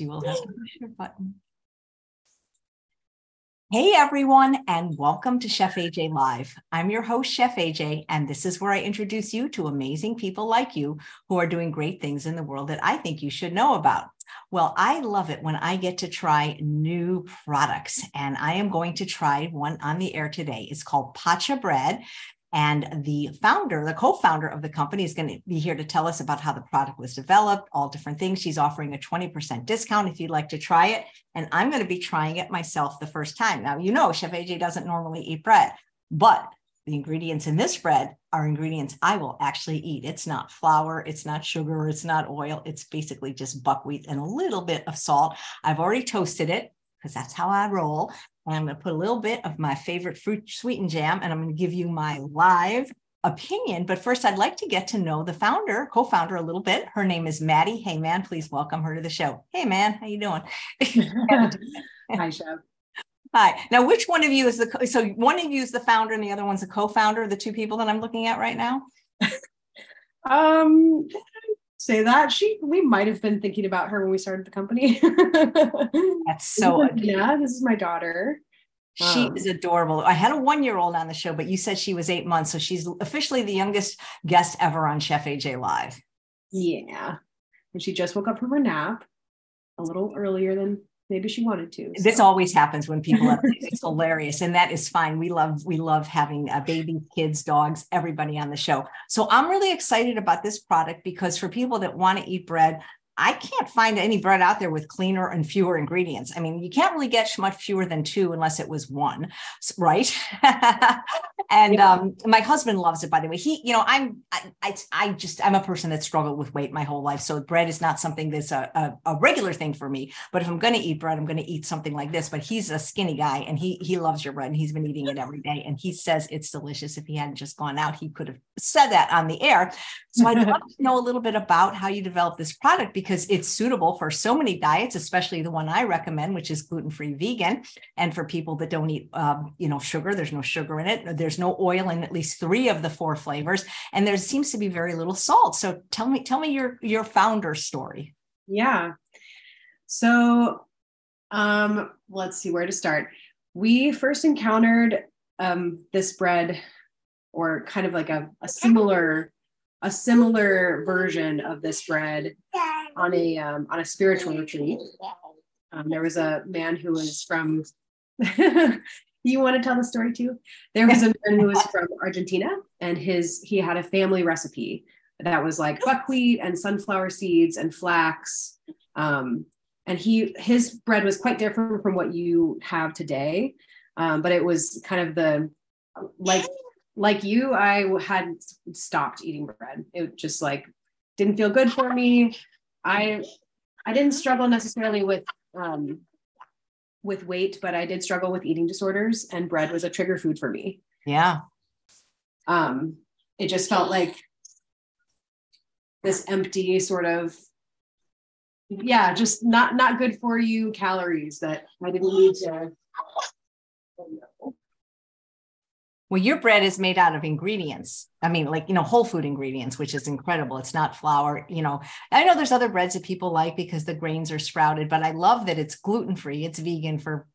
you to push your button. Hey everyone, and welcome to Chef AJ Live. I'm your host, Chef AJ, and this is where I introduce you to amazing people like you who are doing great things in the world that I think you should know about. Well, I love it when I get to try new products, and I am going to try one on the air today. It's called Pacha Bread. And the founder, the co founder of the company, is going to be here to tell us about how the product was developed, all different things. She's offering a 20% discount if you'd like to try it. And I'm going to be trying it myself the first time. Now, you know, Chef AJ doesn't normally eat bread, but the ingredients in this bread are ingredients I will actually eat. It's not flour, it's not sugar, it's not oil. It's basically just buckwheat and a little bit of salt. I've already toasted it because that's how I roll. And I'm going to put a little bit of my favorite fruit sweetened jam, and I'm going to give you my live opinion. But first, I'd like to get to know the founder, co-founder, a little bit. Her name is Maddie. Hey, man, please welcome her to the show. Hey, man, how you doing? Hi, Chef. Hi. Now, which one of you is the so one of you is the founder and the other one's the co-founder? The two people that I'm looking at right now. um, say that she we might have been thinking about her when we started the company that's so yeah this is my daughter she um, is adorable. I had a one year old on the show, but you said she was eight months. So she's officially the youngest guest ever on Chef AJ Live. Yeah. And she just woke up from her nap a little earlier than maybe she wanted to. So. This always happens when people have it's hilarious. And that is fine. We love, we love having uh, babies, kids, dogs, everybody on the show. So I'm really excited about this product because for people that want to eat bread, I can't find any bread out there with cleaner and fewer ingredients. I mean, you can't really get much fewer than two unless it was one, right? and yeah. um, my husband loves it, by the way. He, you know, I'm, I, I, I, just, I'm a person that struggled with weight my whole life. So bread is not something that's a, a, a regular thing for me. But if I'm going to eat bread, I'm going to eat something like this. But he's a skinny guy and he, he loves your bread and he's been eating it every day. And he says it's delicious. If he hadn't just gone out, he could have said that on the air. So I'd love to know a little bit about how you develop this product because it's suitable for so many diets, especially the one I recommend, which is gluten-free vegan. And for people that don't eat, um, you know, sugar, there's no sugar in it. There's no oil in at least three of the four flavors, and there seems to be very little salt. So tell me, tell me your your founder story. Yeah. So, um, let's see where to start. We first encountered um, this bread, or kind of like a, a similar a similar version of this bread on a um, on a spiritual retreat. Um, there was a man who was from. you want to tell the story too? There was a man who was from Argentina, and his he had a family recipe that was like buckwheat and sunflower seeds and flax. Um, and he his bread was quite different from what you have today, um, but it was kind of the like like you, I had stopped eating bread. It just like didn't feel good for me. I I didn't struggle necessarily with um, with weight, but I did struggle with eating disorders, and bread was a trigger food for me. Yeah. Um, it just felt like this empty sort of yeah, just not not good for you calories that I didn't need to well, your bread is made out of ingredients. I mean, like, you know, whole food ingredients, which is incredible. It's not flour, you know. I know there's other breads that people like because the grains are sprouted, but I love that it's gluten free. It's vegan for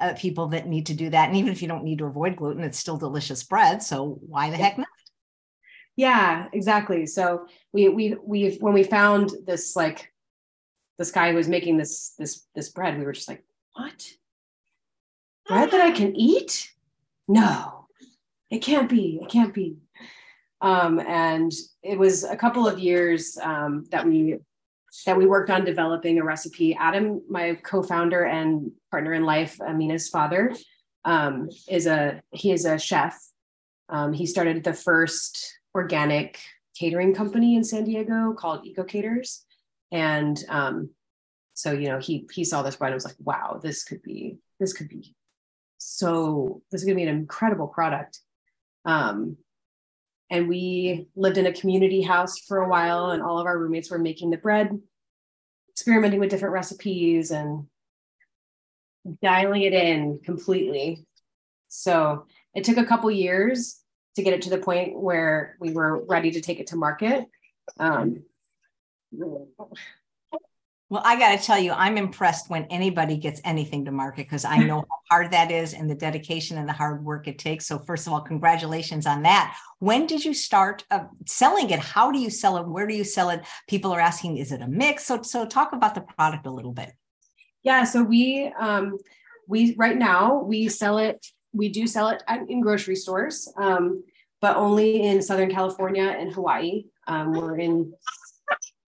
uh, people that need to do that. And even if you don't need to avoid gluten, it's still delicious bread. So why the heck not? Yeah, exactly. So we we we when we found this like this guy who was making this this this bread, we were just like, what? Bread that I can eat? No it can't be, it can't be. Um, and it was a couple of years um, that we that we worked on developing a recipe. Adam, my co-founder and partner in life, Amina's father, um, is a he is a chef. Um, he started the first organic catering company in San Diego called Eco Caters, and um, so you know he he saw this bread and was like, wow, this could be this could be so this is going to be an incredible product. Um, and we lived in a community house for a while, and all of our roommates were making the bread, experimenting with different recipes, and dialing it in completely. So it took a couple years to get it to the point where we were ready to take it to market. Um, Well, I got to tell you, I'm impressed when anybody gets anything to market because I know how hard that is and the dedication and the hard work it takes. So, first of all, congratulations on that. When did you start uh, selling it? How do you sell it? Where do you sell it? People are asking, is it a mix? So, so talk about the product a little bit. Yeah, so we um, we right now we sell it. We do sell it in grocery stores, um, but only in Southern California and Hawaii. Um, we're in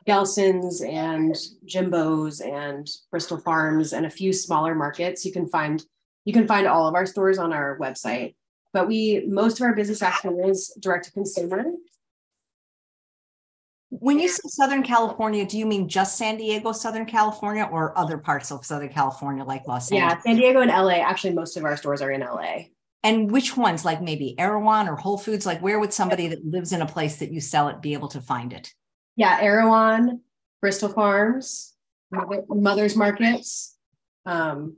Gelson's and Jimbo's and Bristol Farms and a few smaller markets. You can find you can find all of our stores on our website. But we most of our business actually is direct to consumer. When you say Southern California, do you mean just San Diego, Southern California, or other parts of Southern California like Los Angeles? Yeah, San Diego and LA. Actually, most of our stores are in LA. And which ones, like maybe Erewhon or Whole Foods? Like, where would somebody that lives in a place that you sell it be able to find it? Yeah, Erewhon, Bristol Farms, Mother's Markets, um,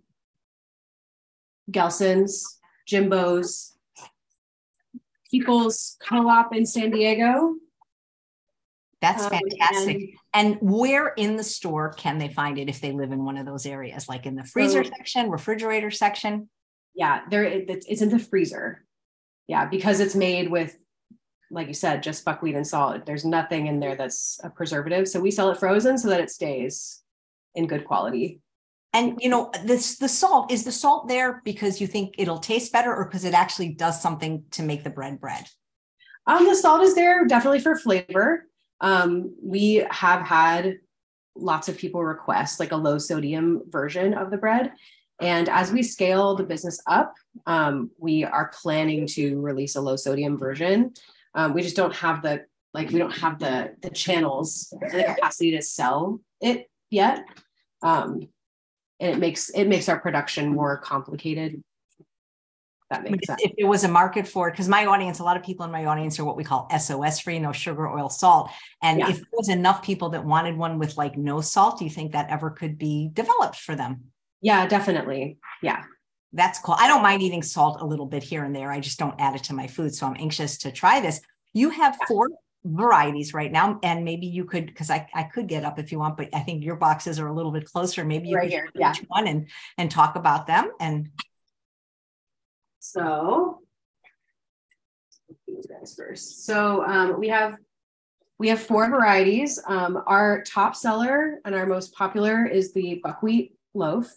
Gelson's, Jimbo's, People's Co-op in San Diego. That's um, fantastic. And, and, where in the store can they find it if they live in one of those areas, like in the freezer so, section, refrigerator section? Yeah, there it's in the freezer. Yeah, because it's made with like you said, just buckwheat and salt. There's nothing in there that's a preservative. So we sell it frozen so that it stays in good quality. And you know, this the salt is the salt there because you think it'll taste better or because it actually does something to make the bread bread? Um, the salt is there definitely for flavor. Um, we have had lots of people request like a low sodium version of the bread. And as we scale the business up, um, we are planning to release a low sodium version. Um, we just don't have the like we don't have the the channels and the capacity to sell it yet. Um, and it makes it makes our production more complicated. That makes sense. If it was a market for it, because my audience, a lot of people in my audience are what we call SOS free, no sugar, oil, salt. And yeah. if there was enough people that wanted one with like no salt, do you think that ever could be developed for them? Yeah, definitely. Yeah. That's cool. I don't mind eating salt a little bit here and there. I just don't add it to my food. So I'm anxious to try this. You have four varieties right now. And maybe you could, because I, I could get up if you want, but I think your boxes are a little bit closer. Maybe you right could here. Yeah. one and and talk about them. And so you guys first. So um, we have we have four varieties. Um, our top seller and our most popular is the buckwheat loaf.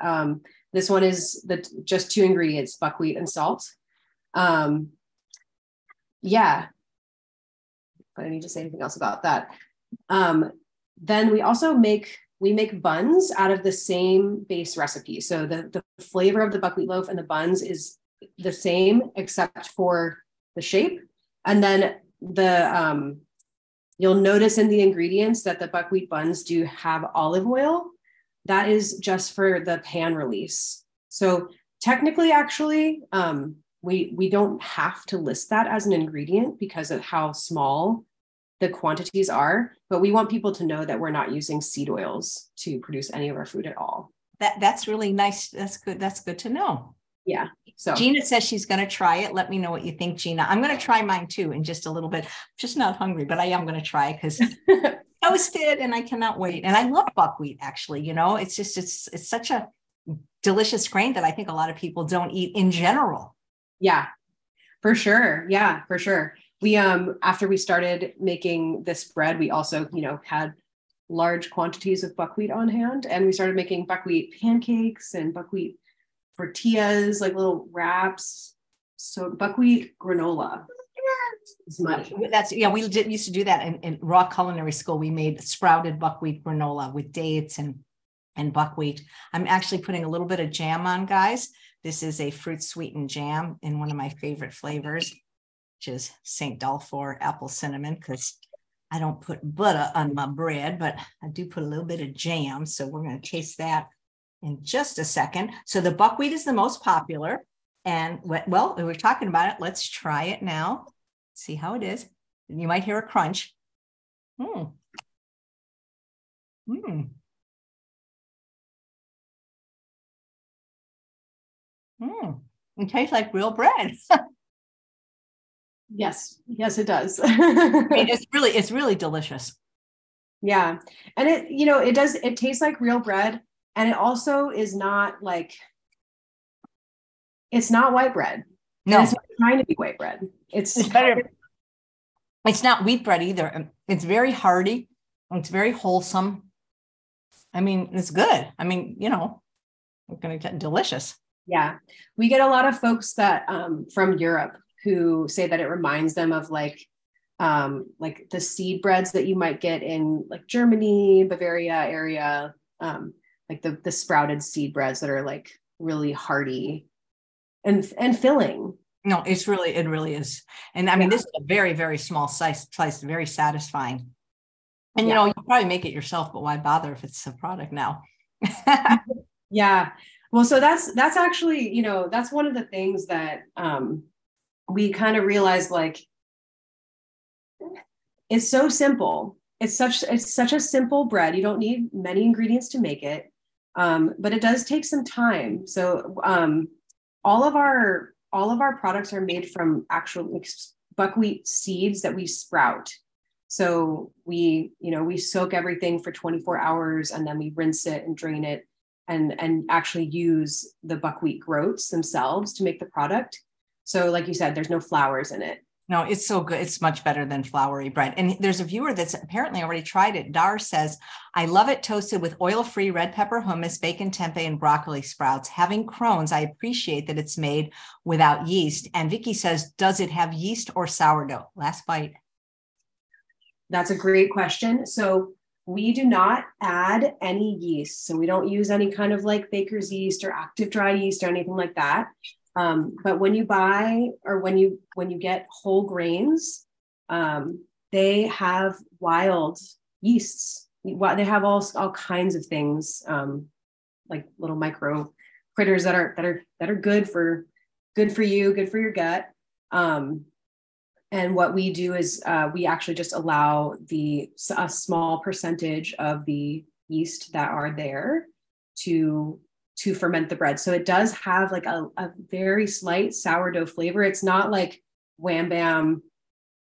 Um, this one is the just two ingredients, buckwheat and salt. Um, yeah. But I need to say anything else about that. Um, then we also make we make buns out of the same base recipe. So the, the flavor of the buckwheat loaf and the buns is the same except for the shape. And then the um, you'll notice in the ingredients that the buckwheat buns do have olive oil that is just for the pan release. So technically, actually, um, we we don't have to list that as an ingredient because of how small the quantities are. But we want people to know that we're not using seed oils to produce any of our food at all. That that's really nice. That's good. That's good to know. Yeah. So Gina says she's going to try it. Let me know what you think, Gina. I'm going to try mine too in just a little bit. I'm just not hungry, but I am going to try because toasted and I cannot wait. And I love buckwheat actually, you know, it's just, it's, it's such a delicious grain that I think a lot of people don't eat in general. Yeah, for sure. Yeah, for sure. We, um, after we started making this bread, we also, you know, had large quantities of buckwheat on hand and we started making buckwheat pancakes and buckwheat tortillas, like little wraps. So buckwheat granola much. That's yeah. We did, used to do that in, in raw culinary school. We made sprouted buckwheat granola with dates and and buckwheat. I'm actually putting a little bit of jam on, guys. This is a fruit sweetened jam in one of my favorite flavors, which is St. Dalfour apple cinnamon, because I don't put butter on my bread, but I do put a little bit of jam. So we're going to taste that in just a second. So the buckwheat is the most popular. And well, we are talking about it. Let's try it now see how it is. You might hear a crunch. Hmm. Hmm. Hmm. It tastes like real bread. yes, yes, it does. I mean, it's really, it's really delicious. Yeah. And it, you know, it does, it tastes like real bread. And it also is not like, it's not white bread. No, it's trying to be white bread. It's, it's better. It's not wheat bread either. It's very hearty. It's very wholesome. I mean, it's good. I mean, you know, it's going to get delicious. Yeah. We get a lot of folks that um, from Europe who say that it reminds them of like um, like the seed breads that you might get in like Germany, Bavaria area, um, like the the sprouted seed breads that are like really hearty and and filling. No, it's really it really is, and I mean this is a very very small slice, slice, very satisfying. And you know you probably make it yourself, but why bother if it's a product now? yeah, well, so that's that's actually you know that's one of the things that um, we kind of realized like it's so simple. It's such it's such a simple bread. You don't need many ingredients to make it, um, but it does take some time. So um, all of our all of our products are made from actual buckwheat seeds that we sprout. So we you know we soak everything for 24 hours and then we rinse it and drain it and and actually use the buckwheat groats themselves to make the product. So like you said, there's no flowers in it. No, it's so good. It's much better than floury bread. And there's a viewer that's apparently already tried it. Dar says, I love it toasted with oil free red pepper hummus, bacon tempeh, and broccoli sprouts. Having Crohn's, I appreciate that it's made without yeast. And Vicky says, Does it have yeast or sourdough? Last bite. That's a great question. So we do not add any yeast. So we don't use any kind of like baker's yeast or active dry yeast or anything like that. Um, but when you buy or when you when you get whole grains, um, they have wild yeasts. They have all all kinds of things, um, like little micro critters that are that are that are good for good for you, good for your gut. Um, and what we do is uh, we actually just allow the a small percentage of the yeast that are there to to ferment the bread. So it does have like a, a very slight sourdough flavor. It's not like wham bam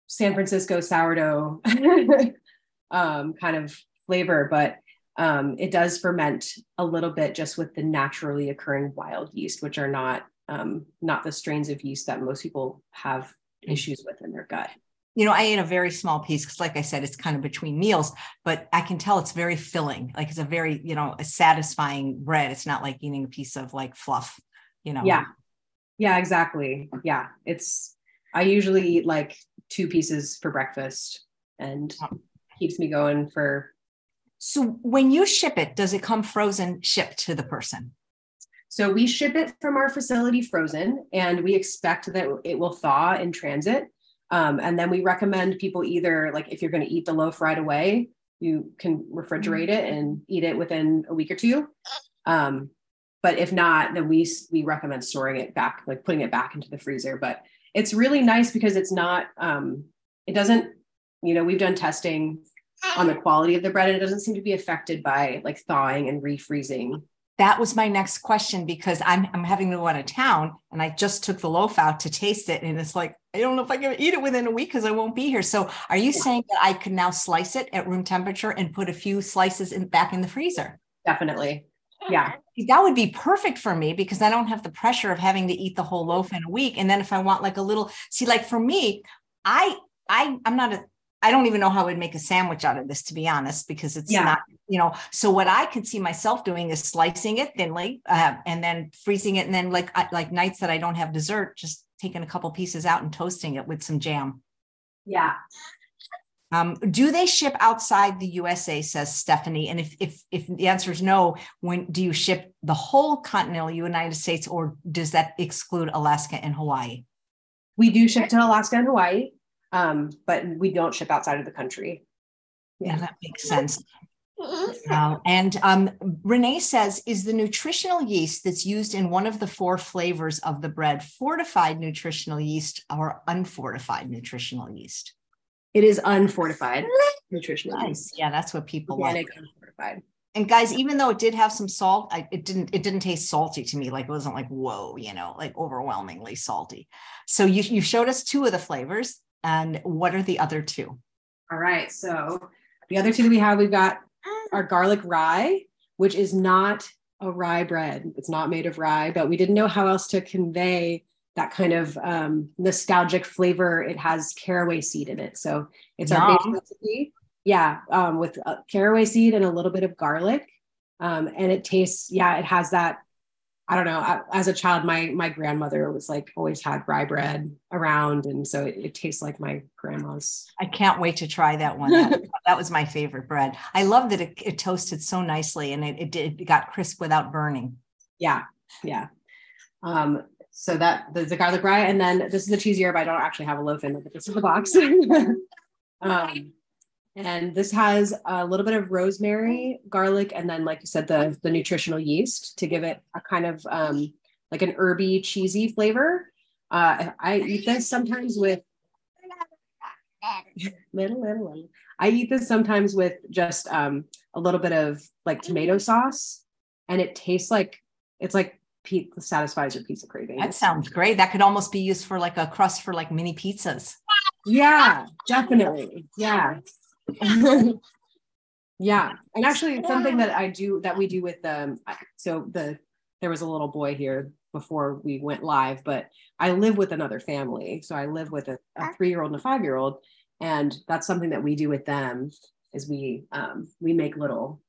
San Francisco sourdough um, kind of flavor, but um, it does ferment a little bit just with the naturally occurring wild yeast, which are not um, not the strains of yeast that most people have issues with in their gut you know, I ate a very small piece because, like I said, it's kind of between meals, but I can tell it's very filling. Like it's a very, you know, a satisfying bread. It's not like eating a piece of like fluff, you know. Yeah. Yeah, exactly. Yeah. It's, I usually eat like two pieces for breakfast and oh. keeps me going for. So when you ship it, does it come frozen shipped to the person? So we ship it from our facility frozen and we expect that it will thaw in transit. Um, and then we recommend people either like if you're going to eat the loaf right away, you can refrigerate it and eat it within a week or two. Um, but if not, then we we recommend storing it back, like putting it back into the freezer. But it's really nice because it's not, um, it doesn't, you know, we've done testing on the quality of the bread and it doesn't seem to be affected by like thawing and refreezing that was my next question because I'm I'm having to go out of town and I just took the loaf out to taste it and it's like I don't know if I can eat it within a week because I won't be here. So are you saying that I could now slice it at room temperature and put a few slices in back in the freezer? Definitely. Yeah. That would be perfect for me because I don't have the pressure of having to eat the whole loaf in a week. And then if I want like a little see, like for me, I I I'm not a I don't even know how I would make a sandwich out of this, to be honest, because it's yeah. not, you know. So what I could see myself doing is slicing it thinly uh, and then freezing it, and then like like nights that I don't have dessert, just taking a couple pieces out and toasting it with some jam. Yeah. Um, do they ship outside the USA? Says Stephanie. And if if if the answer is no, when do you ship the whole continental United States, or does that exclude Alaska and Hawaii? We do ship to Alaska and Hawaii um, but we don't ship outside of the country. Yeah, that makes sense. Uh, and um, Renee says, is the nutritional yeast that's used in one of the four flavors of the bread fortified nutritional yeast or unfortified nutritional yeast? It is unfortified nutritional nice. yeast. Yeah, that's what people Organic, like. Unfortified. And guys, even though it did have some salt, I, it didn't it didn't taste salty to me. Like it wasn't like whoa, you know, like overwhelmingly salty. So you you showed us two of the flavors. And what are the other two? All right. So The other two that we have, we've got our garlic rye, which is not a rye bread. It's not made of rye, but we didn't know how else to convey that kind of um, nostalgic flavor. It has caraway seed in it. So it's Yum. our base recipe. Yeah, um, with uh, caraway seed and a little bit of garlic. Um, and it tastes, yeah, it has that I don't know. As a child, my my grandmother was like always had rye bread around, and so it, it tastes like my grandma's. I can't wait to try that one. That, that was my favorite bread. I love that it, it toasted so nicely, and it, it did it got crisp without burning. Yeah, yeah. Um, so that the, the garlic rye, and then this is the cheesy herb. I don't actually have a loaf in it, but this is the box. um, and this has a little bit of rosemary, garlic, and then, like you said, the, the nutritional yeast to give it a kind of um, like an herby, cheesy flavor. Uh, I eat this sometimes with little, little, little. I eat this sometimes with just um, a little bit of like tomato sauce, and it tastes like it's like pizza satisfies your pizza craving. That sounds great. That could almost be used for like a crust for like mini pizzas. Yeah, definitely. Yeah. yeah and actually something that i do that we do with um so the there was a little boy here before we went live but i live with another family. So i live with a, a three-year-old and a five-year-old and that's something that we do with them is we um we make little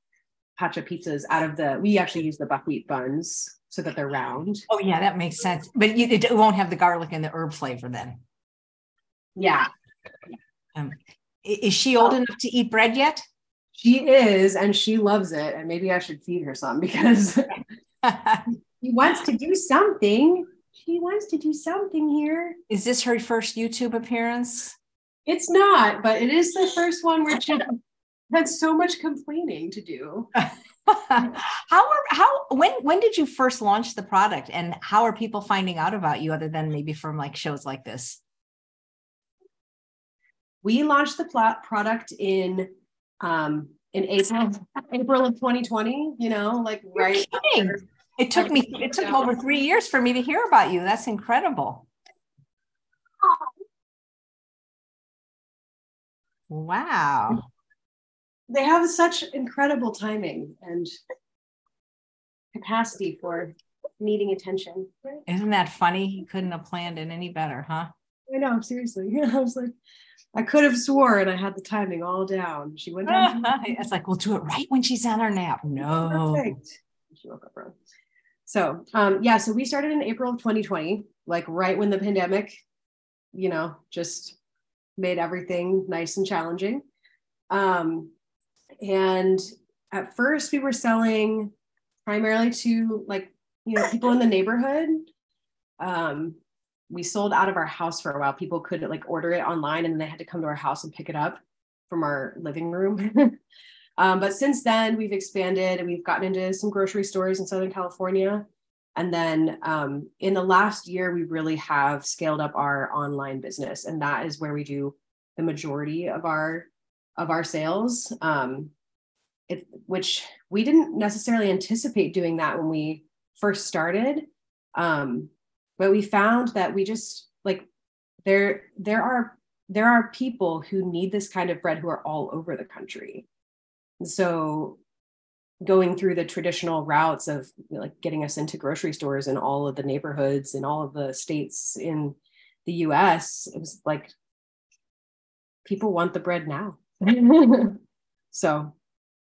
pacha pizzas out of the we actually use the buckwheat buns so that they're round. Oh yeah that makes sense. But you, it won't have the garlic and the herb flavor then? Yeah. Um, is she old oh. enough to eat bread yet? She is, and she loves it. And maybe I should feed her some because she wants to do something. She wants to do something here. Is this her first YouTube appearance? It's not, but it is the first one where she had so much complaining to do. how are how when when did you first launch the product and how are people finding out about you other than maybe from like shows like this? We launched the product in um, in April April of 2020. You know, like You're right. After, it took me. It took over three years for me to hear about you. That's incredible. Wow. They have such incredible timing and capacity for needing attention. Isn't that funny? He couldn't have planned it any better, huh? I know, seriously. I was like, I could have sworn I had the timing all down. She went down. it's like we'll do it right when she's on her nap. No. Perfect. She woke up wrong. So um, yeah, so we started in April of 2020, like right when the pandemic, you know, just made everything nice and challenging. Um, and at first we were selling primarily to like, you know, people in the neighborhood. Um, we sold out of our house for a while. People could like order it online and they had to come to our house and pick it up from our living room. um, but since then, we've expanded and we've gotten into some grocery stores in Southern California. And then um, in the last year, we really have scaled up our online business, and that is where we do the majority of our of our sales. Um, it, which we didn't necessarily anticipate doing that when we first started. Um, but we found that we just like there there are there are people who need this kind of bread who are all over the country. And so going through the traditional routes of like getting us into grocery stores in all of the neighborhoods in all of the states in the US it was like people want the bread now. So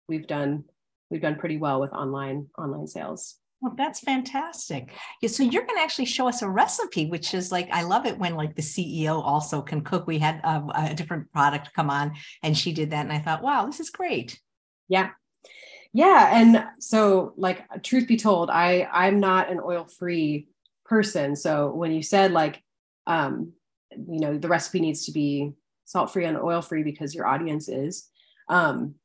we've done we've done pretty well with online online sales well, that's fantastic. Yeah, so you're going to actually show us a recipe, which is like I love it when like the CEO also can cook. We had a, a different product come on, and she did that, and I thought, wow, this is great. Yeah, yeah, and so like truth be told, I I'm not an oil free person. So when you said like, um, you know, the recipe needs to be salt free and oil free because your audience is, um,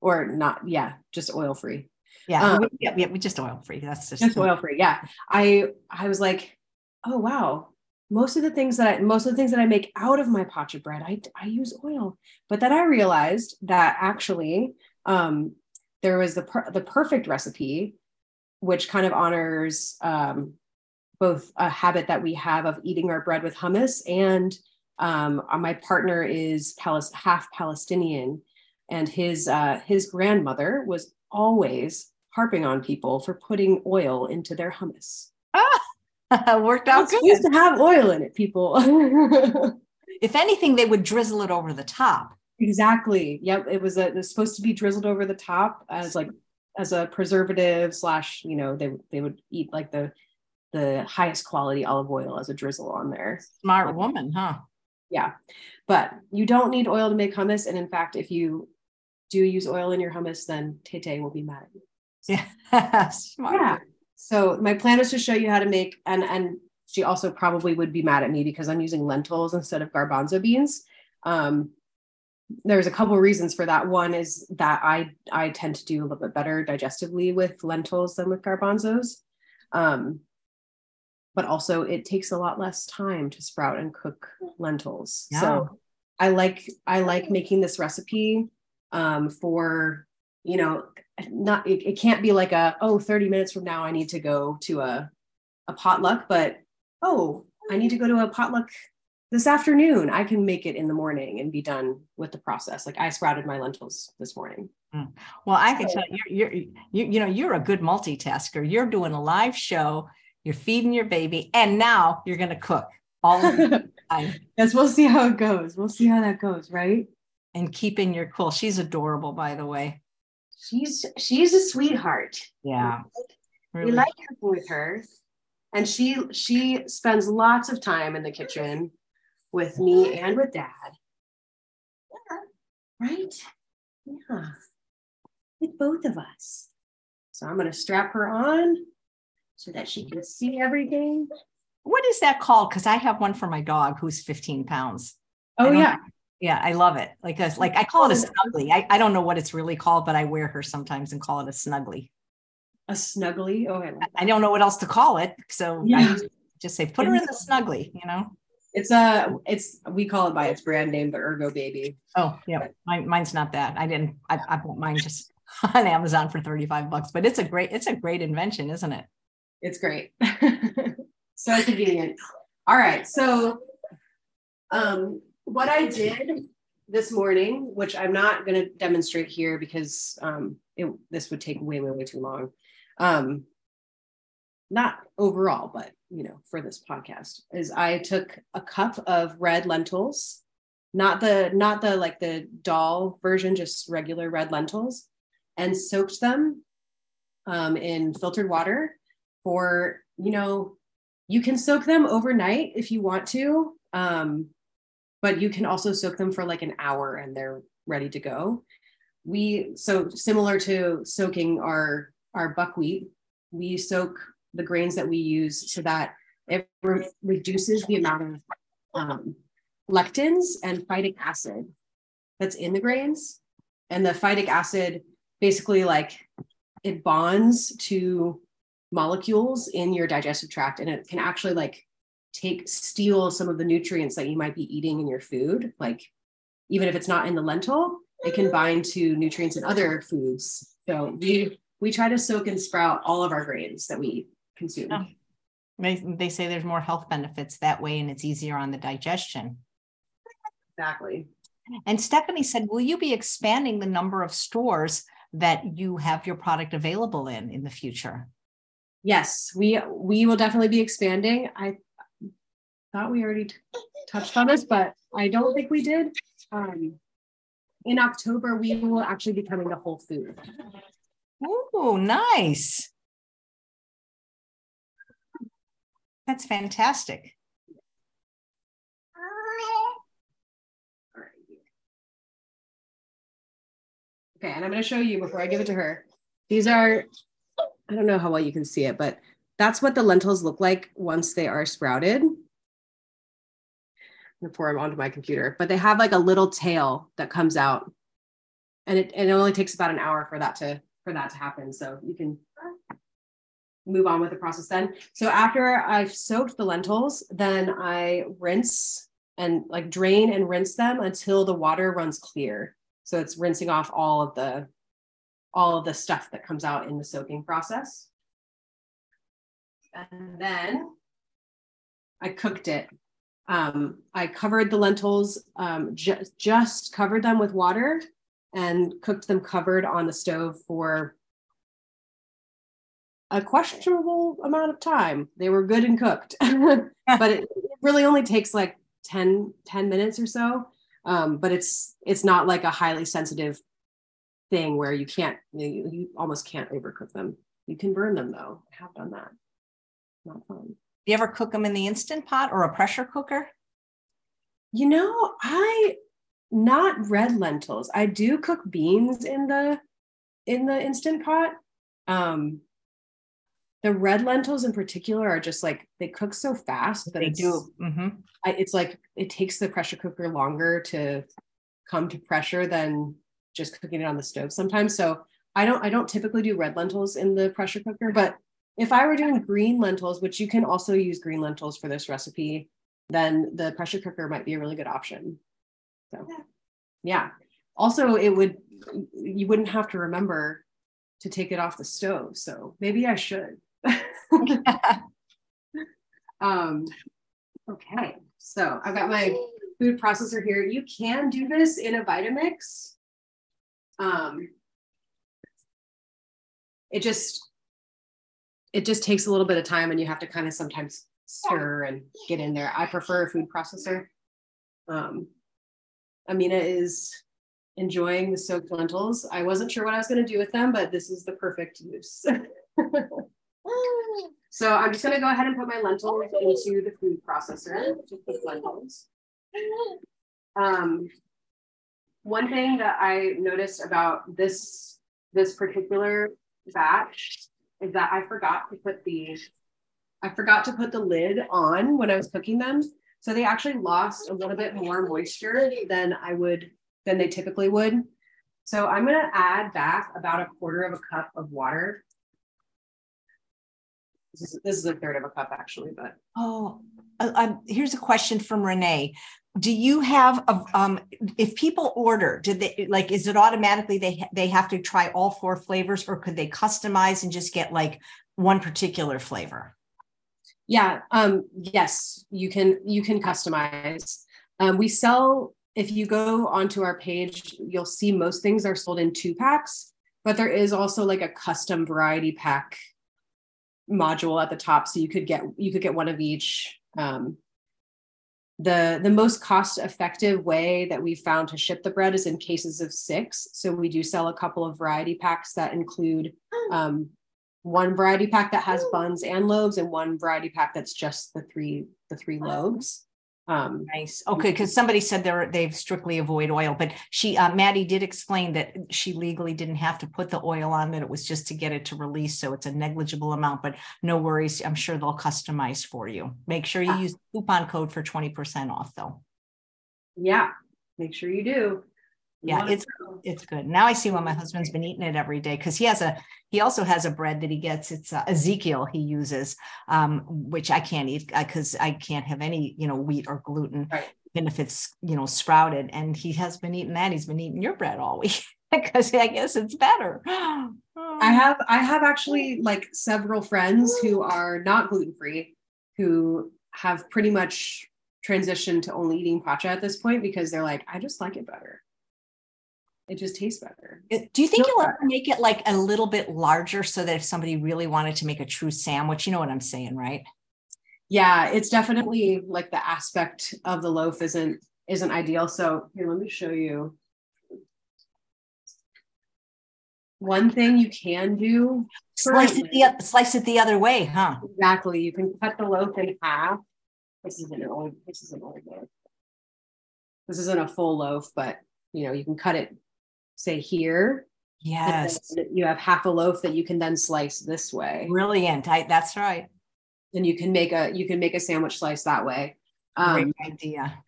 or not, yeah, just oil free. Yeah, um, yeah, yeah, we just oil free. That's just, just oil free. Yeah, I I was like, oh wow, most of the things that I most of the things that I make out of my pacha bread, I I use oil. But then I realized that actually, um, there was the per, the perfect recipe, which kind of honors um, both a habit that we have of eating our bread with hummus and um, my partner is Palis- half Palestinian and his uh, his grandmother was always harping on people for putting oil into their hummus. Ah, worked out It's supposed to have oil in it, people. If anything, they would drizzle it over the top. exactly. Yep. It was a, it was supposed to be drizzled over the top as like as a preservative slash. You know, they they would eat like the the highest quality olive oil as a drizzle on there. Smart woman, huh? Yeah. But you don't need oil to make hummus. And in fact, if you do use oil in your hummus, then Tete will be mad at you. Yeah, smart. Yeah. So my plan is to show you how to make and and she also probably would be mad at me because I'm using lentils instead of garbanzo beans. Um, there's a couple of reasons for that. One is that I I tend to do a little bit better digestively with lentils than with garbanzos. Um, but also it takes a lot less time to sprout and cook lentils. Yeah. So I like I like making this recipe um, for you know not it, it can't be like a oh 30 minutes from now I need to go to a a potluck, but oh I need to go to a potluck this afternoon. I can make it in the morning and be done with the process. Like I sprouted my lentils this morning. Well, I can tell you, you're, you're, you, you know, you're a good multitasker. You're doing a live show, you're feeding your baby, and now you're going to cook all of the time yes, we'll see how it goes. We'll see how that goes, right? And keeping your cool. She's adorable, by the way. She's she's a sweetheart. Yeah. We Really. like cooking with her. And she she spends lots of time in the kitchen with me and with dad. Yeah. Right? Yeah. With both of us. So I'm gonna strap her on so that she can see everything. what is that called? Because I have one for my dog who's 15 pounds. Oh yeah. Yeah, I love it. Like a, like I call it a snuggly. I, I don't know what it's really called, but I wear her sometimes and call it a snuggly. A snuggly. Oh, I like I don't know what else to call it. So Yeah. I just- say put her in the snuggly, you know? It's a it's we call it by its brand name, the Ergo Baby. Oh, yeah. Mine, mine's not that. I didn't, I, I bought mine just on Amazon for 35 bucks, but it's a great, it's a great invention, isn't it? It's great. so convenient. All right. So um what I did this morning, which I'm not going to demonstrate here because um it, this would take way, way, way too long. Um not overall, but you know, for this podcast, is I took a cup of red lentils, not the not the like the dal version, just regular red lentils, and soaked them um, in filtered water for you know you can soak them overnight if you want to um, but you can also soak them for like an hour and they're ready to go. We so similar to soaking our our buckwheat we soak the grains that we use so that it re- reduces the amount of um, lectins and phytic acid that's in the grains. And the phytic acid basically like it bonds to molecules in your digestive tract and it can actually like take steal some of the nutrients that you might be eating in your food like even if it's not in the lentil it can mm-hmm. bind to nutrients in other foods so we we try to soak and sprout all of our grains that we consume Oh. They, they say there's more health benefits that way and it's easier on the digestion. exactly And Stephanie said, will you be expanding the number of stores that you have your product available in in the future? yes we we will definitely be expanding i thought we already touched on this but i don't think we did um in october we will actually be coming to whole Foods. Oh, nice. That's fantastic. Okay, and I'm going to show you before I give it to her. These are, I don't know how well you can see it, but that's what the lentils look like once they are sprouted. I'm pour them onto my computer, but they have like a little tail that comes out, and it it only takes about an hour for that to for that to happen. So you can move on with the process then. So after I've soaked the lentils, then I rinse and like drain and rinse them until the water runs clear. So it's rinsing off all of the all of the stuff that comes out in the soaking process. And then I cooked it. Um, I covered the lentils, um, ju- just covered them with water and cooked them covered on the stove for a questionable amount of time. They were good and cooked, but it, really only takes like 10, 10 minutes or so. Um, but it's it's not like a highly sensitive thing where you can't you, you almost can't overcook them. You can burn them though. I have done that. Not fun. Do you ever cook them in the instant pot or a pressure cooker? You know, I not red lentils. I do cook beans in the in the instant pot. Um the red lentils in particular are just like they cook so fast that they do. Mm-hmm. I, it's like it takes the pressure cooker longer to come to pressure than just cooking it on the stove sometimes. So I don't I don't typically do red lentils in the pressure cooker, but if I were doing green lentils, which you can also use green lentils for this recipe, then the pressure cooker might be a really good option. So yeah. Also, it would you wouldn't have to remember to take it off the stove. So maybe I should. um, okay, so I've got my food processor here. You can do this in a Vitamix. Um, it just it just takes a little bit of time and you have to kind of sometimes stir and get in there. I prefer a food processor. Um, Amina is enjoying the soaked lentils. I wasn't sure what I was going to do with them, but this is the perfect use. so I'm just going to go ahead and put my lentils into the food processor, just the lentils. Um, one thing that I noticed about this this particular batch is that I forgot to put the I forgot to put the lid on when I was cooking them. So they actually lost a little bit more moisture than I would than they typically would. So I'm going to add back about a quarter of a cup of water. This is, this is a third of a cup actually, but. Oh, uh, um, here's a question from Renee. Do you have, a, um, if people order, did they, like, is it automatically they, they have to try all four flavors or could they customize and just get like one particular flavor? Yeah, um, yes, you can, you can customize. Um, we sell if you go onto our page, you'll see most things are sold in two packs, but there is also like a custom variety pack module at the top. So you could get you could get one of each. Um, the the most cost effective way that we found to ship the bread is in cases of six. So we do sell a couple of variety packs that include um, one variety pack that has buns and loaves, and one variety pack that's just the three the three loaves. Um, nice. Okay, because somebody said they're they've strictly avoid oil, but she uh, Maddie did explain that she legally didn't have to put the oil on; that it was just to get it to release, so it's a negligible amount. But no worries, I'm sure they'll customize for you. Make sure you use coupon code for twenty percent off, though. Yeah, make sure you do yeah it's it's good. Now i see why my husband's been eating it every day because he has a he also has a bread that he gets. It's uh, ezekiel he uses um, which i can't eat because uh, i can't have any you know wheat or gluten right. even if it's you know sprouted. And he has been eating that. He's been eating your bread all week because i guess it's better. I have i have actually like several friends who are not gluten free who have pretty much transitioned to only eating pacha at this point because they're like i just like it better it just tastes better. Do you think you'll uh, ever make it like a little bit larger so that if somebody really wanted to make a true sandwich, you know what I'm saying, right? Yeah, it's definitely like the aspect of the loaf isn't isn't ideal. So here, let me show you. One thing you can do slice it the slice it the other way, huh? Exactly. You can cut the loaf in half. This isn't an old this isn't old loaf. This isn't a full loaf, but you know, you can cut it say here. Yes. You have half a loaf that you can then slice this way. Brilliant. I, that's right. And you can make a you can make a sandwich slice that way. Um, Great idea.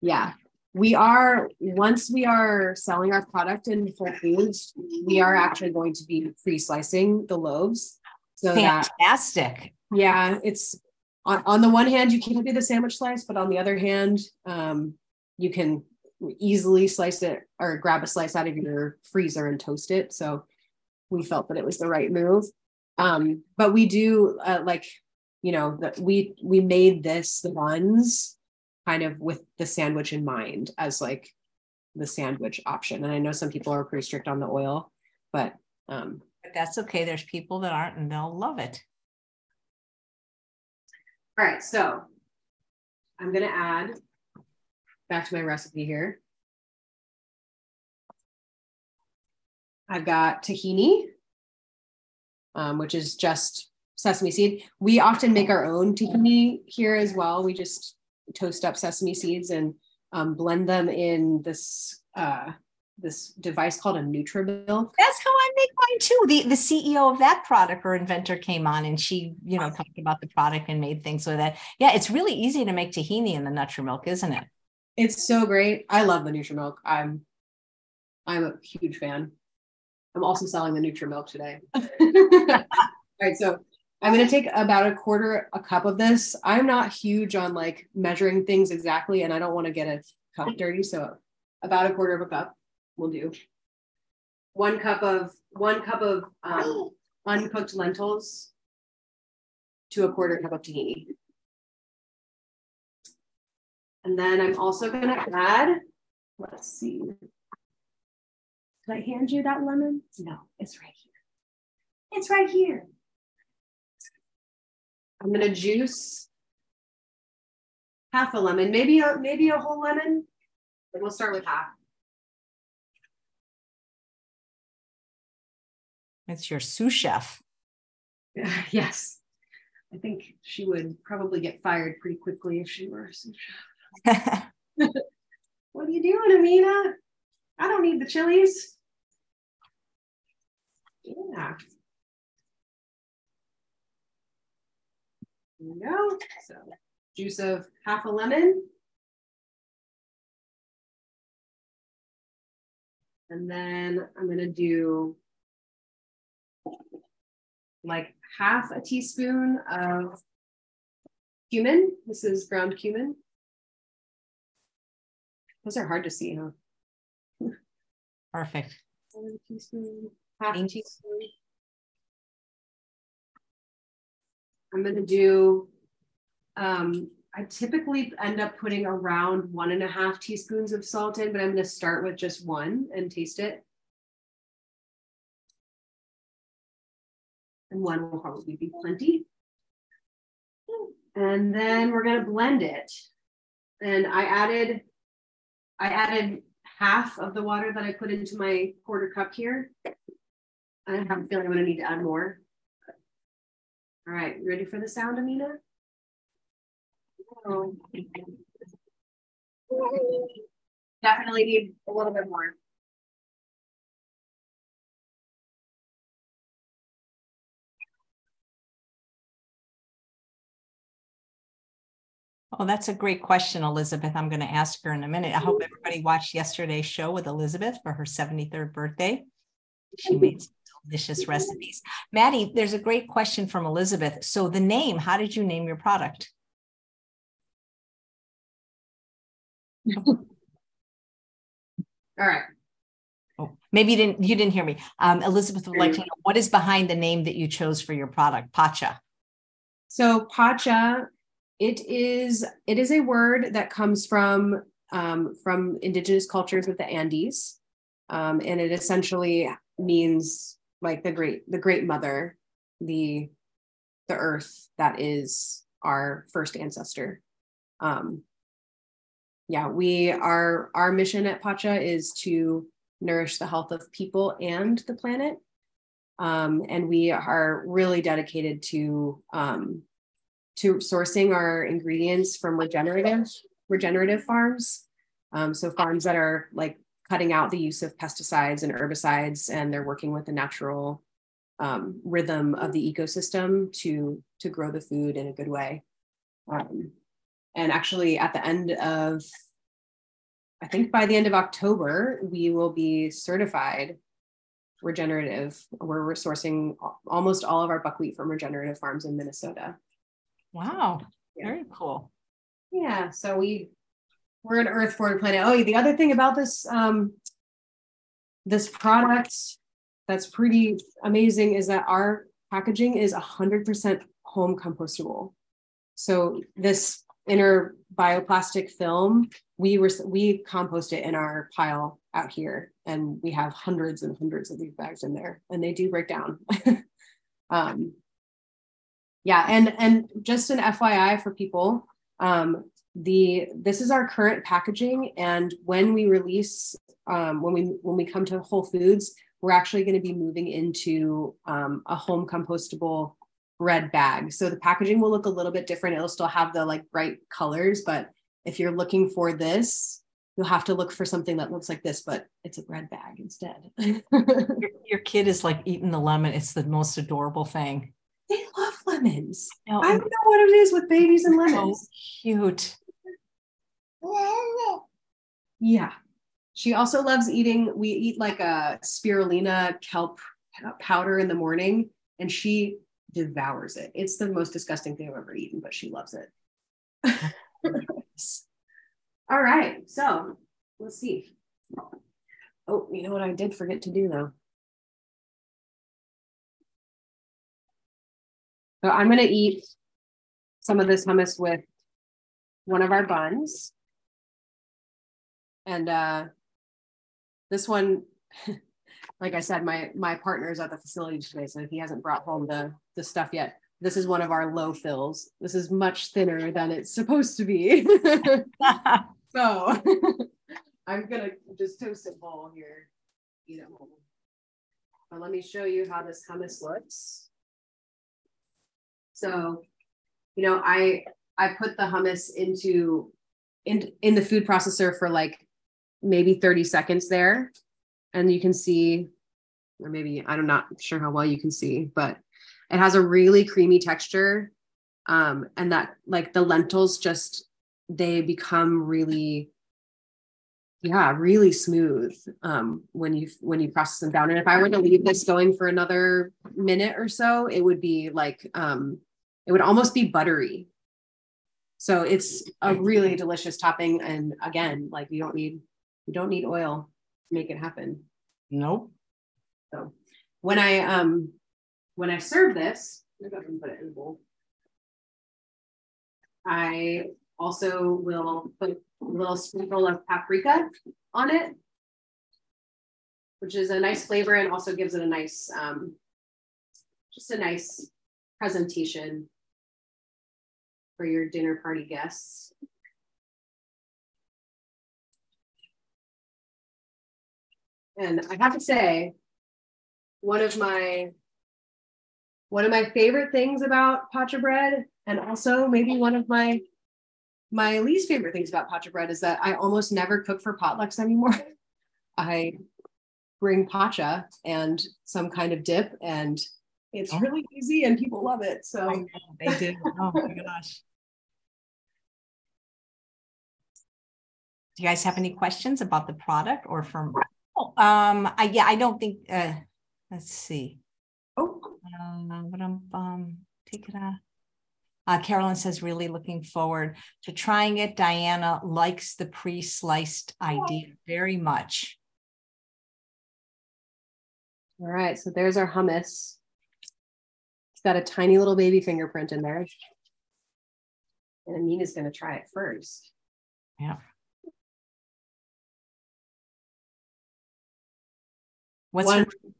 Yeah. We are once we are selling our product in Whole Foods, we are actually going to be pre-slicing the loaves. So fantastic. That, yeah, it's on, on the one hand, you can't do the sandwich slice, but on the other hand, um, you can easily slice it or grab a slice out of your freezer and toast it. So we felt that it was the right move. Um, but we do uh, like, you know, that we we made this the buns kind of with the sandwich in mind as like the sandwich option. And I know some people are pretty strict on the oil, but um, but that's okay. There's people that aren't, and they'll love it. All right, so I'm gonna add back to my recipe here. I've got tahini, um, which is just sesame seed. We often make our own tahini here as well. We just toast up sesame seeds and um, blend them in this uh, this device called a NutriMilk. That's how I make mine too. The the CEO of that product or inventor came on and she, you know, talked about the product and made things with it. Yeah, it's really easy to make tahini in the NutriMilk, isn't it? It's so great. I love the NutriMilk. I'm I'm a huge fan. I'm also selling the NutriMilk today. All right, so I'm going to take about a quarter a cup of this. I'm not huge on like measuring things exactly, and I don't want to get a cup dirty. So about a quarter of a cup will do. One cup of one cup of um, uncooked lentils to a quarter cup of tahini. And then I'm also going to add, let's see. Did I hand you that lemon? No, it's right here. It's right here. I'm gonna juice half a lemon, maybe a maybe a whole lemon, but we'll start with half. It's your sous chef. yes. I think she would probably get fired pretty quickly if she were a sous chef. what are you doing, Amina? I don't need the chilies. Yeah. There we go. So juice of half a lemon. And then I'm gonna do like half a teaspoon of cumin. This is ground cumin. Those are hard to see, huh? Perfect. One teaspoon, half teaspoon. I'm going to do, um, I typically end up putting around one and a half teaspoons of salt in, but I'm going to start with just one and taste it. And one will probably be plenty. And then we're going to blend it. And I added, I added half of the water that I put into my quarter cup here. I have a feeling I'm going to need to add more. All right, ready for the sound, Amina? Definitely need a little bit more. Oh, that's a great question, Elizabeth. I'm going to ask her in a minute. I hope mm-hmm. everybody watched yesterday's show with Elizabeth for her 73rd birthday. She mm-hmm. made some delicious mm-hmm. recipes. Maddie, there's a great question from Elizabeth. So the name, how did you name your product? All right. Oh, maybe you didn't you didn't hear me. Um, Elizabeth would like mm. to know what is behind the name that you chose for your product, Pacha. So Pacha, it is it is a word that comes from um, from indigenous cultures of the Andes, um, and it essentially means like the great the great mother the the earth that is our first ancestor. Um yeah we are our mission at pacha is to nourish the health of people and the planet. Um, and we are really dedicated to um, to sourcing our ingredients from regenerative regenerative farms um, so farms that are like cutting out the use of pesticides and herbicides, and they're working with the natural um, rhythm of the ecosystem to to grow the food in a good way. Um, and actually, at the end of, I think by the end of October, we will be certified regenerative. We're sourcing almost all of our buckwheat from regenerative farms in Minnesota. Wow, yeah. very cool. Yeah, so we we're an Earth forward planet. Oh, the other thing about this um, this product that's pretty amazing is that our packaging is 100% home compostable. So this inner bioplastic film, we were we compost it in our pile out here, and we have hundreds and hundreds of these bags in there, and they do break down. um, yeah, and and just an FYI for people, um, the this is our current packaging, and when we release, um, when we when we come to Whole Foods, we're actually going to be moving into um, a home compostable red bag. So the packaging will look a little bit different. It'll still have the like bright colors, but if you're looking for this, you'll have to look for something that looks like this, but it's a bread bag instead. your, your, kid is like eating the lemon. It's the most adorable thing. Lemons. No, I don't know what it is with babies and lemons. So cute. Yeah. She also loves eating, we eat like a spirulina kelp powder in the morning, and she devours it. It's the most disgusting thing I've ever eaten, but she loves it. All right, so let's see. Oh, you know what I did forget to do though? So I'm going to eat some of this hummus with one of our buns. And uh, this one, like I said, my my partner is at the facility today, so he hasn't brought home the the stuff yet. This is one of our low fills. This is much thinner than it's supposed to be. so I'm gonna just toast it whole here. Eat it whole. But let me show you how this hummus looks. So, you know, I I put the hummus into in in the food processor for like maybe 30 seconds there. And you can see, or maybe I'm not sure how well you can see, but it has a really creamy texture. Um, and that like the lentils just they become really yeah really smooth um, when you when you process them down. And if i were to leave this going for another minute or so it would be like um, it would almost be buttery. So it's a really delicious topping and again like you don't need you don't need oil to make it happen. Nope. So when i um when I serve this, I put it in a bowl. I also will put a little sprinkle of paprika on it, which is a nice flavor and also gives it a nice, um, just a nice presentation for your dinner party guests. And I have to say, one of my one of my favorite things about pacha bread, and also maybe one of my my least favorite things about pacha bread is that I almost never cook for potlucks anymore. I bring pacha and some kind of dip, and it's oh. really easy, and people love it. So they do. Oh my gosh. Do you guys have any questions about the product or from? Oh, um, I, yeah, I don't think. Uh, let's see. Oh, um, take it out. Uh, Carolyn says, really looking forward to trying it. Diana likes the pre sliced idea very much. All right, so there's our hummus. It's got a tiny little baby fingerprint in there. And Amina's going to try it first. Yeah. What's One, her-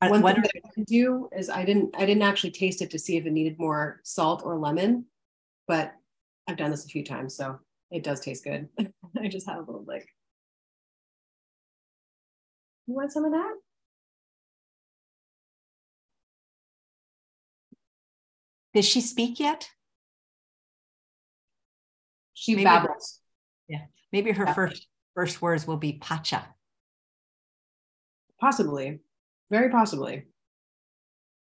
one what thing that I didn't do is I didn't I didn't actually taste it to see if it needed more salt or lemon, but I've done this a few times, so it does taste good. I just had a little like. You want some of that? Does she speak yet? She maybe babbles. Her, yeah, maybe her first first words will be pacha. Possibly. Very possibly.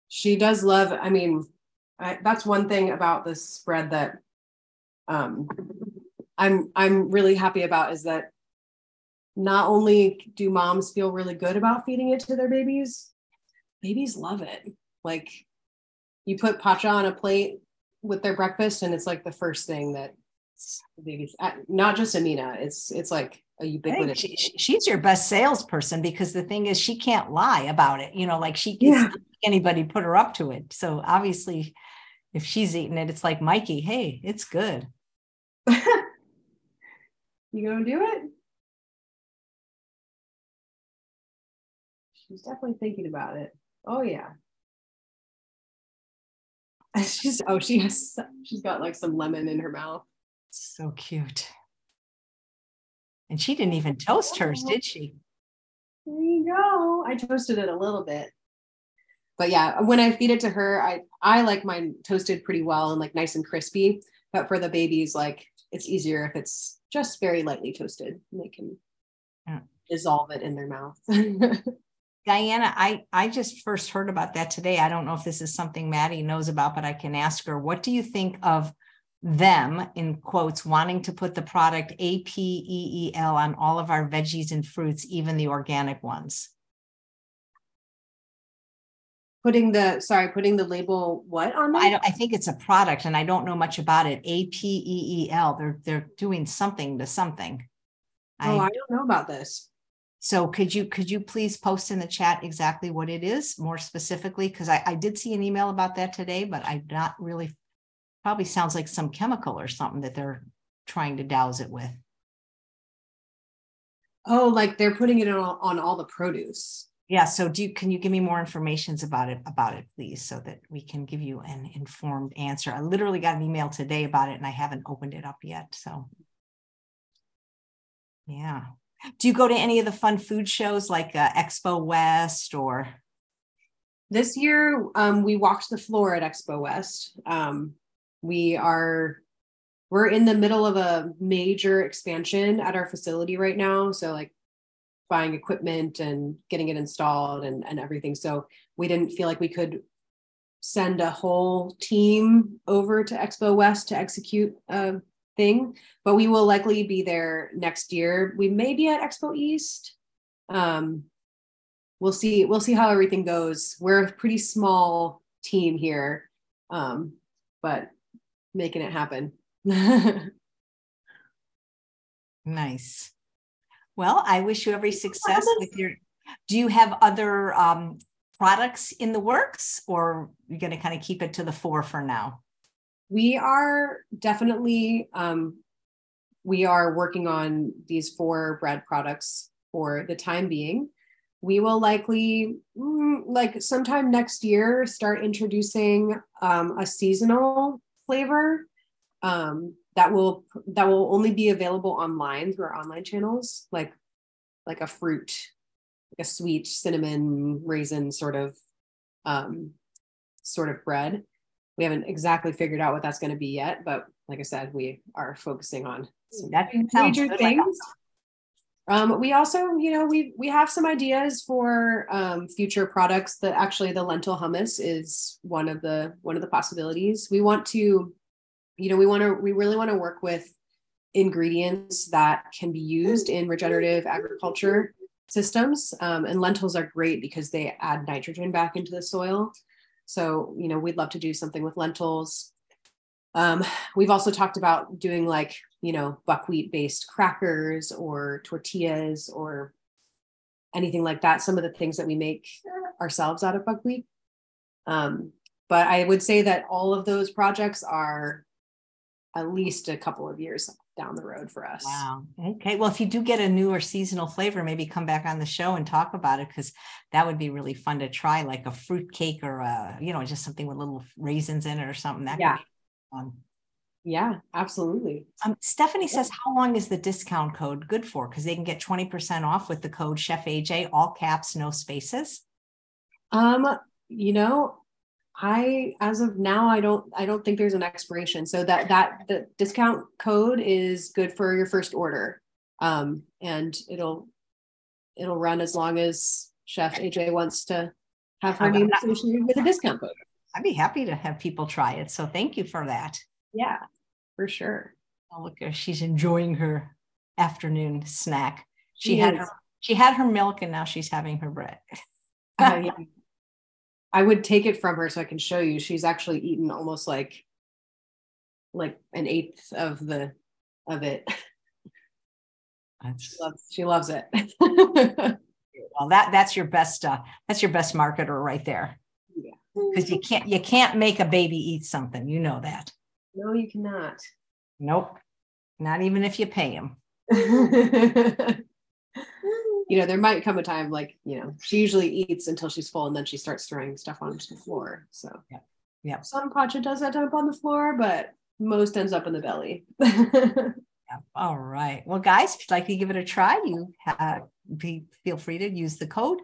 She does love, I mean, I, that's one thing about this spread that um, I'm I'm really happy about is that not only do moms feel really good about feeding it to their babies, babies love it. Like you put pacha on a plate with their breakfast, and it's like the first thing that babies, not just Amina, it's it's like a ubiquitous. She, she's your best salesperson because the thing is, she can't lie about it. You know, like she yeah. anybody put her up to it. So obviously, if she's eating it, it's like Mikey. Hey, it's good. you gonna do it? She's definitely thinking about it. Oh yeah. She's oh she has she's got like some lemon in her mouth. So cute. And she didn't even toast hers, did she? There you go. I toasted it a little bit. But yeah, when I feed it to her, I I like mine toasted pretty well and like nice and crispy. But for the babies, like it's easier if it's just very lightly toasted. And they can yeah. dissolve it in their mouth. Diana, I, I just first heard about that today. I don't know if this is something Maddie knows about, but I can ask her. What do you think of them, in quotes, wanting to put the product APEEL on all of our veggies and fruits, even the organic ones? Putting the sorry, putting the label what on I, I think it's a product, and I don't know much about it. APEEL. They're they're doing something to something. Oh, I, I don't know about this. So could you could you please post in the chat exactly what it is more specifically? Because I, I did see an email about that today, but I'm not really probably sounds like some chemical or something that they're trying to douse it with. Oh, like they're putting it on, on all the produce. Yeah. So do you can you give me more information about it about it, please, so that we can give you an informed answer? I literally got an email today about it and I haven't opened it up yet. So yeah. Do you go to any of the fun food shows like uh, Expo West or? This year, um, we walked the floor at Expo West. Um, we are we're in the middle of a major expansion at our facility right now. So like buying equipment and getting it installed and, and everything. So we didn't feel like we could send a whole team over to Expo West to execute a thing, but we will likely be there next year. We may be at Expo East. Um, we'll see. We'll see how everything goes. We're a pretty small team here, um, but making it happen. nice. Well, I wish you every success with your. Do you have other um, products in the works, or you're going to kind of keep it to the fore for now? we are definitely um, we are working on these four bread products for the time being we will likely mm, like sometime next year start introducing um, a seasonal flavor um, that will that will only be available online through our online channels like like a fruit like a sweet cinnamon raisin sort of um, sort of bread we haven't exactly figured out what that's going to be yet, but like I said, we are focusing on some major things. Um, we also, you know, we we have some ideas for um, future products. That actually, the lentil hummus is one of the one of the possibilities. We want to, you know, we want to we really want to work with ingredients that can be used in regenerative agriculture systems. Um, and lentils are great because they add nitrogen back into the soil. So, you know, we'd love to do something with lentils. Um, we've also talked about doing like, you know, buckwheat based crackers or tortillas or anything like that. Some of the things that we make ourselves out of buckwheat. Um, but I would say that all of those projects are at least a couple of years down the road for us. Wow. Okay. Well, if you do get a new or seasonal flavor, maybe come back on the show and talk about it because that would be really fun to try, like a fruit cake or a, you know, just something with little raisins in it or something. That yeah. Fun. Yeah, absolutely. Um, Stephanie says, how long is the discount code good for? Because they can get 20% off with the code Chef AJ, all caps, no spaces. Um, you know, I as of now I don't I don't think there's an expiration. So that that the discount code is good for your first order. Um and it'll it'll run as long as Chef AJ wants to have her name associated with a discount code. I'd be happy to have people try it. So thank you for that. Yeah, for sure. Oh, look, she's enjoying her afternoon snack. She, she had her she had her milk and now she's having her bread. uh, yeah. I would take it from her so I can show you. She's actually eaten almost like like an eighth of the of it. She loves, she loves it. well, that that's your best uh, that's your best marketer right there. Because you can't you can't make a baby eat something. You know that. No, you cannot. Nope. Not even if you pay him. you know, there might come a time like, you know, she usually eats until she's full and then she starts throwing stuff onto the floor. So, yeah. Yeah. Some pacha does that up on the floor, but most ends up in the belly. yeah. All right. Well, guys, if you'd like to give it a try, you have, be, feel free to use the code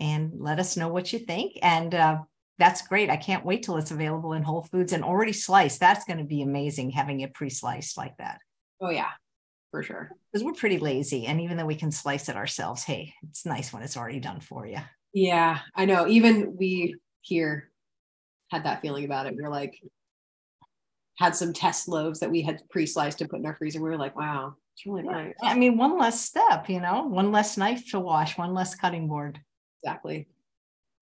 and let us know what you think. And uh, that's great. I can't wait till it's available in Whole Foods and already sliced. That's going to be amazing having it pre-sliced like that. Oh yeah, for sure. Because we're pretty lazy, and even though we can slice it ourselves, hey, it's nice when it's already done for you. Yeah, I know. Even we here had that feeling about it. We are like, had some test loaves that we had pre-sliced and put in our freezer. We were like, wow, it's really yeah. nice. I mean, one less step, you know, one less knife to wash, one less cutting board. Exactly.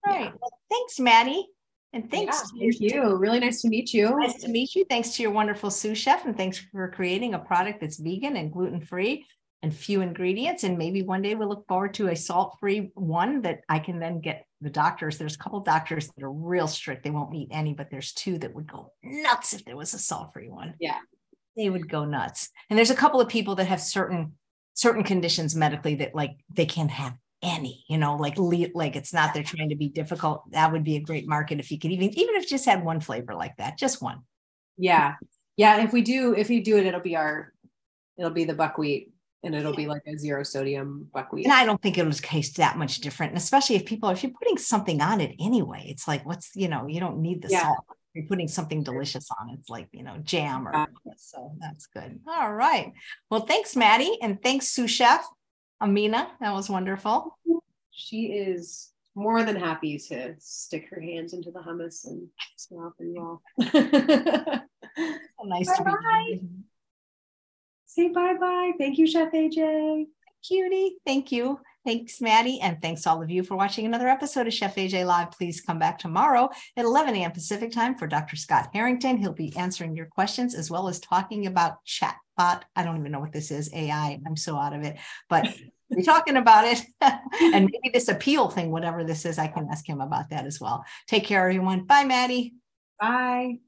All right. Yeah. Well, thanks, Maddie. And thanks. Yeah, thank you. Really nice to meet you. Nice to meet you. Thanks to your wonderful sous chef. And thanks for creating a product that's vegan and gluten free and few ingredients. And maybe one day we'll look forward to a salt free one that I can then get the doctors. There's a couple of doctors that are real strict. They won't eat any, but there's two that would go nuts if there was a salt free one. Yeah. They would go nuts. And there's a couple of people that have certain certain conditions medically that like they can't have any, you know, like like it's not they're trying to be difficult. That would be a great market if you could even even if just had one flavor like that, just one. Yeah. Yeah. If we do, if you do it, it'll be our it'll be the buckwheat and it'll be like a zero sodium buckwheat. And I don't think it'll taste that much different. And especially if people, if you're putting something on it anyway, it's like, what's, you know, you don't need the yeah. salt. You're putting something delicious on. It's like, you know, jam or so that's good. All right. Well, thanks, Maddie. And thanks, sous chef Amina. That was wonderful. She is more than happy to stick her hands into the hummus and smell you all. nice bye to be here. Say bye bye. Thank you, Chef AJ. Cutie. Thank you. Thanks, Maddie. And thanks all of you for watching another episode of Chef AJ Live. Please come back tomorrow at 11 a.m. Pacific time for Dr. Scott Harrington. He'll be answering your questions as well as talking about I don't even know what this is, AI. I'm so out of it, but we're talking about it. and maybe this Apeel thing, whatever this is, I can ask him about that as well. Take care, everyone. Bye, Maddie. Bye.